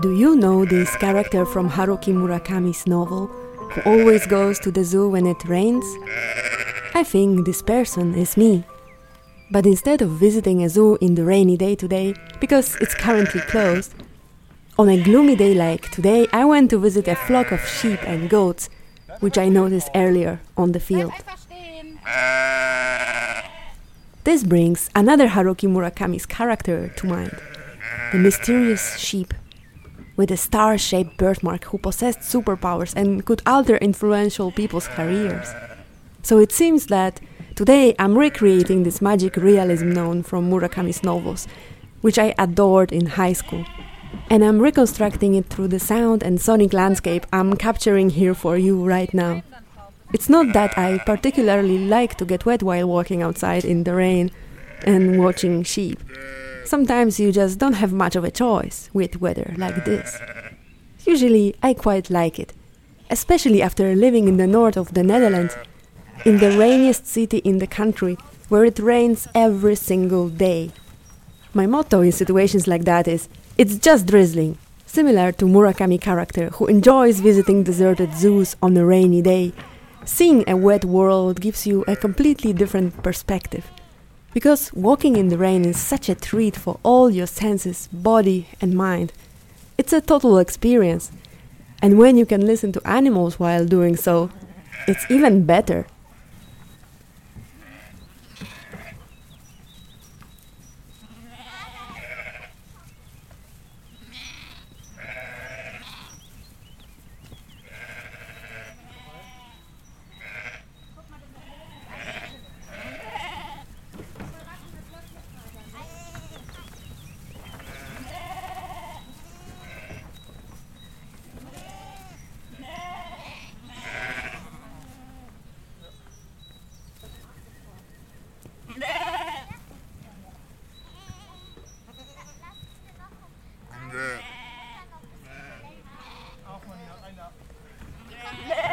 Do you know this character from Haruki Murakami's novel who always goes to the zoo when it rains? I think this person is me. But instead of visiting a zoo in the rainy day today, because it's currently closed, on a gloomy day like today, I went to visit a flock of sheep and goats, which I noticed earlier on the field. This brings another Haruki Murakami's character to mind the mysterious sheep with a star shaped birthmark who possessed superpowers and could alter influential people's careers. So it seems that today I'm recreating this magic realism known from Murakami's novels, which I adored in high school. And I'm reconstructing it through the sound and sonic landscape I'm capturing here for you right now. It's not that I particularly like to get wet while walking outside in the rain and watching sheep. Sometimes you just don't have much of a choice with weather like this. Usually, I quite like it, especially after living in the north of the Netherlands, in the rainiest city in the country, where it rains every single day. My motto in situations like that is it's just drizzling, similar to Murakami character who enjoys visiting deserted zoos on a rainy day. Seeing a wet world gives you a completely different perspective. Because walking in the rain is such a treat for all your senses, body, and mind. It's a total experience. And when you can listen to animals while doing so, it's even better. 네.